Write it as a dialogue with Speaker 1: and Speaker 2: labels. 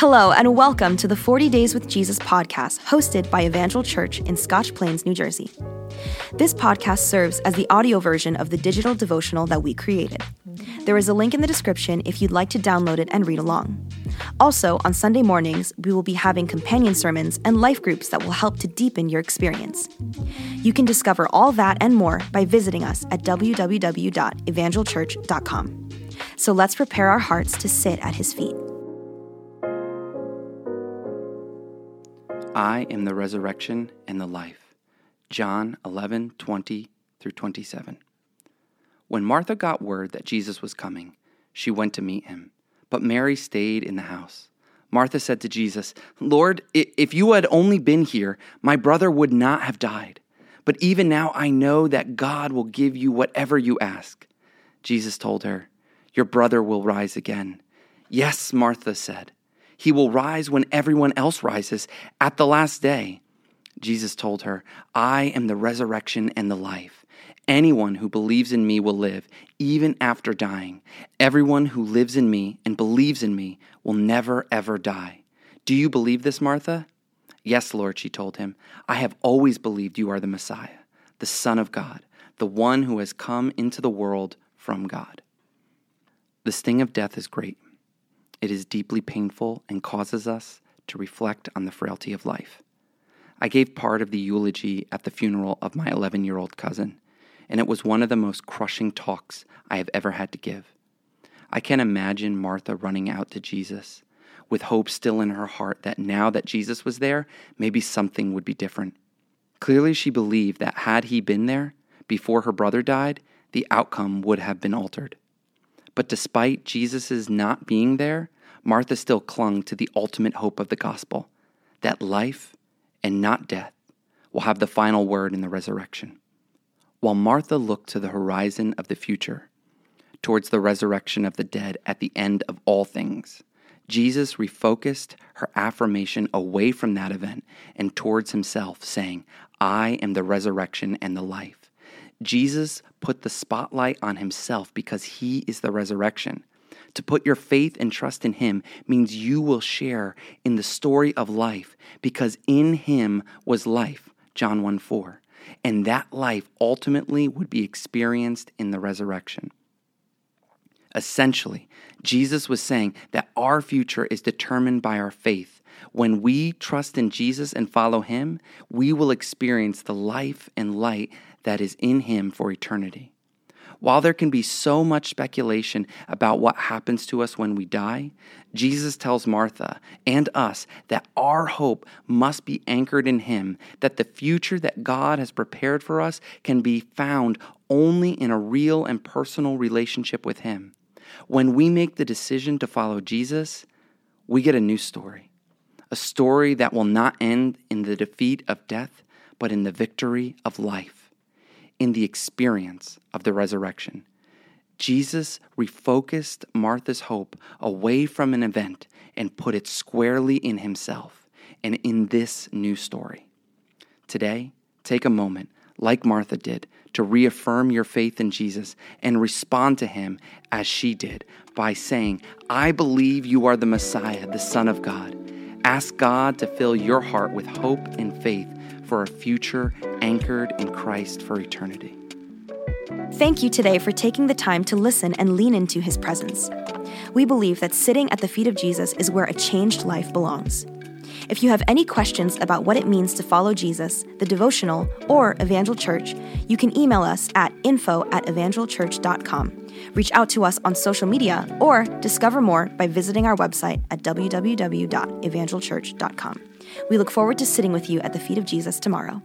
Speaker 1: Hello, and welcome to the 40 Days with Jesus podcast, hosted by Evangel Church in Scotch Plains, New Jersey. This podcast serves as the audio version of the digital devotional that we created. There is a link in the description if you'd like to download it and read along. Also, on Sunday mornings, we will be having companion sermons and life groups that will help to deepen your experience. You can discover all that and more by visiting us at www.evangelchurch.com. So let's prepare our hearts to sit at his feet.
Speaker 2: I am the resurrection and the life. John 11, 20 through 27. When Martha got word that Jesus was coming, she went to meet him, but Mary stayed in the house. Martha said to Jesus, Lord, if you had only been here, my brother would not have died. But even now I know that God will give you whatever you ask. Jesus told her, Your brother will rise again. Yes, Martha said. He will rise when everyone else rises at the last day. Jesus told her, I am the resurrection and the life. Anyone who believes in me will live, even after dying. Everyone who lives in me and believes in me will never, ever die. Do you believe this, Martha? Yes, Lord, she told him. I have always believed you are the Messiah, the Son of God, the one who has come into the world from God. The sting of death is great. It is deeply painful and causes us to reflect on the frailty of life. I gave part of the eulogy at the funeral of my 11 year old cousin, and it was one of the most crushing talks I have ever had to give. I can imagine Martha running out to Jesus with hope still in her heart that now that Jesus was there, maybe something would be different. Clearly, she believed that had he been there before her brother died, the outcome would have been altered. But despite Jesus' not being there, Martha still clung to the ultimate hope of the gospel that life and not death will have the final word in the resurrection. While Martha looked to the horizon of the future, towards the resurrection of the dead at the end of all things, Jesus refocused her affirmation away from that event and towards himself, saying, I am the resurrection and the life. Jesus put the spotlight on himself because he is the resurrection. To put your faith and trust in him means you will share in the story of life because in him was life, John 1 4. And that life ultimately would be experienced in the resurrection. Essentially, Jesus was saying that our future is determined by our faith. When we trust in Jesus and follow him, we will experience the life and light that is in him for eternity. While there can be so much speculation about what happens to us when we die, Jesus tells Martha and us that our hope must be anchored in Him, that the future that God has prepared for us can be found only in a real and personal relationship with Him. When we make the decision to follow Jesus, we get a new story, a story that will not end in the defeat of death, but in the victory of life in the experience of the resurrection. Jesus refocused Martha's hope away from an event and put it squarely in himself and in this new story. Today, take a moment, like Martha did, to reaffirm your faith in Jesus and respond to him as she did by saying, I believe you are the Messiah, the Son of God. Ask God to fill your heart with hope and faith for a future anchored in Christ for eternity.
Speaker 1: Thank you today for taking the time to listen and lean into his presence. We believe that sitting at the feet of Jesus is where a changed life belongs. If you have any questions about what it means to follow Jesus, the devotional, or Evangel Church, you can email us at info at evangelchurch.com. Reach out to us on social media or discover more by visiting our website at www.evangelchurch.com. We look forward to sitting with you at the feet of Jesus tomorrow.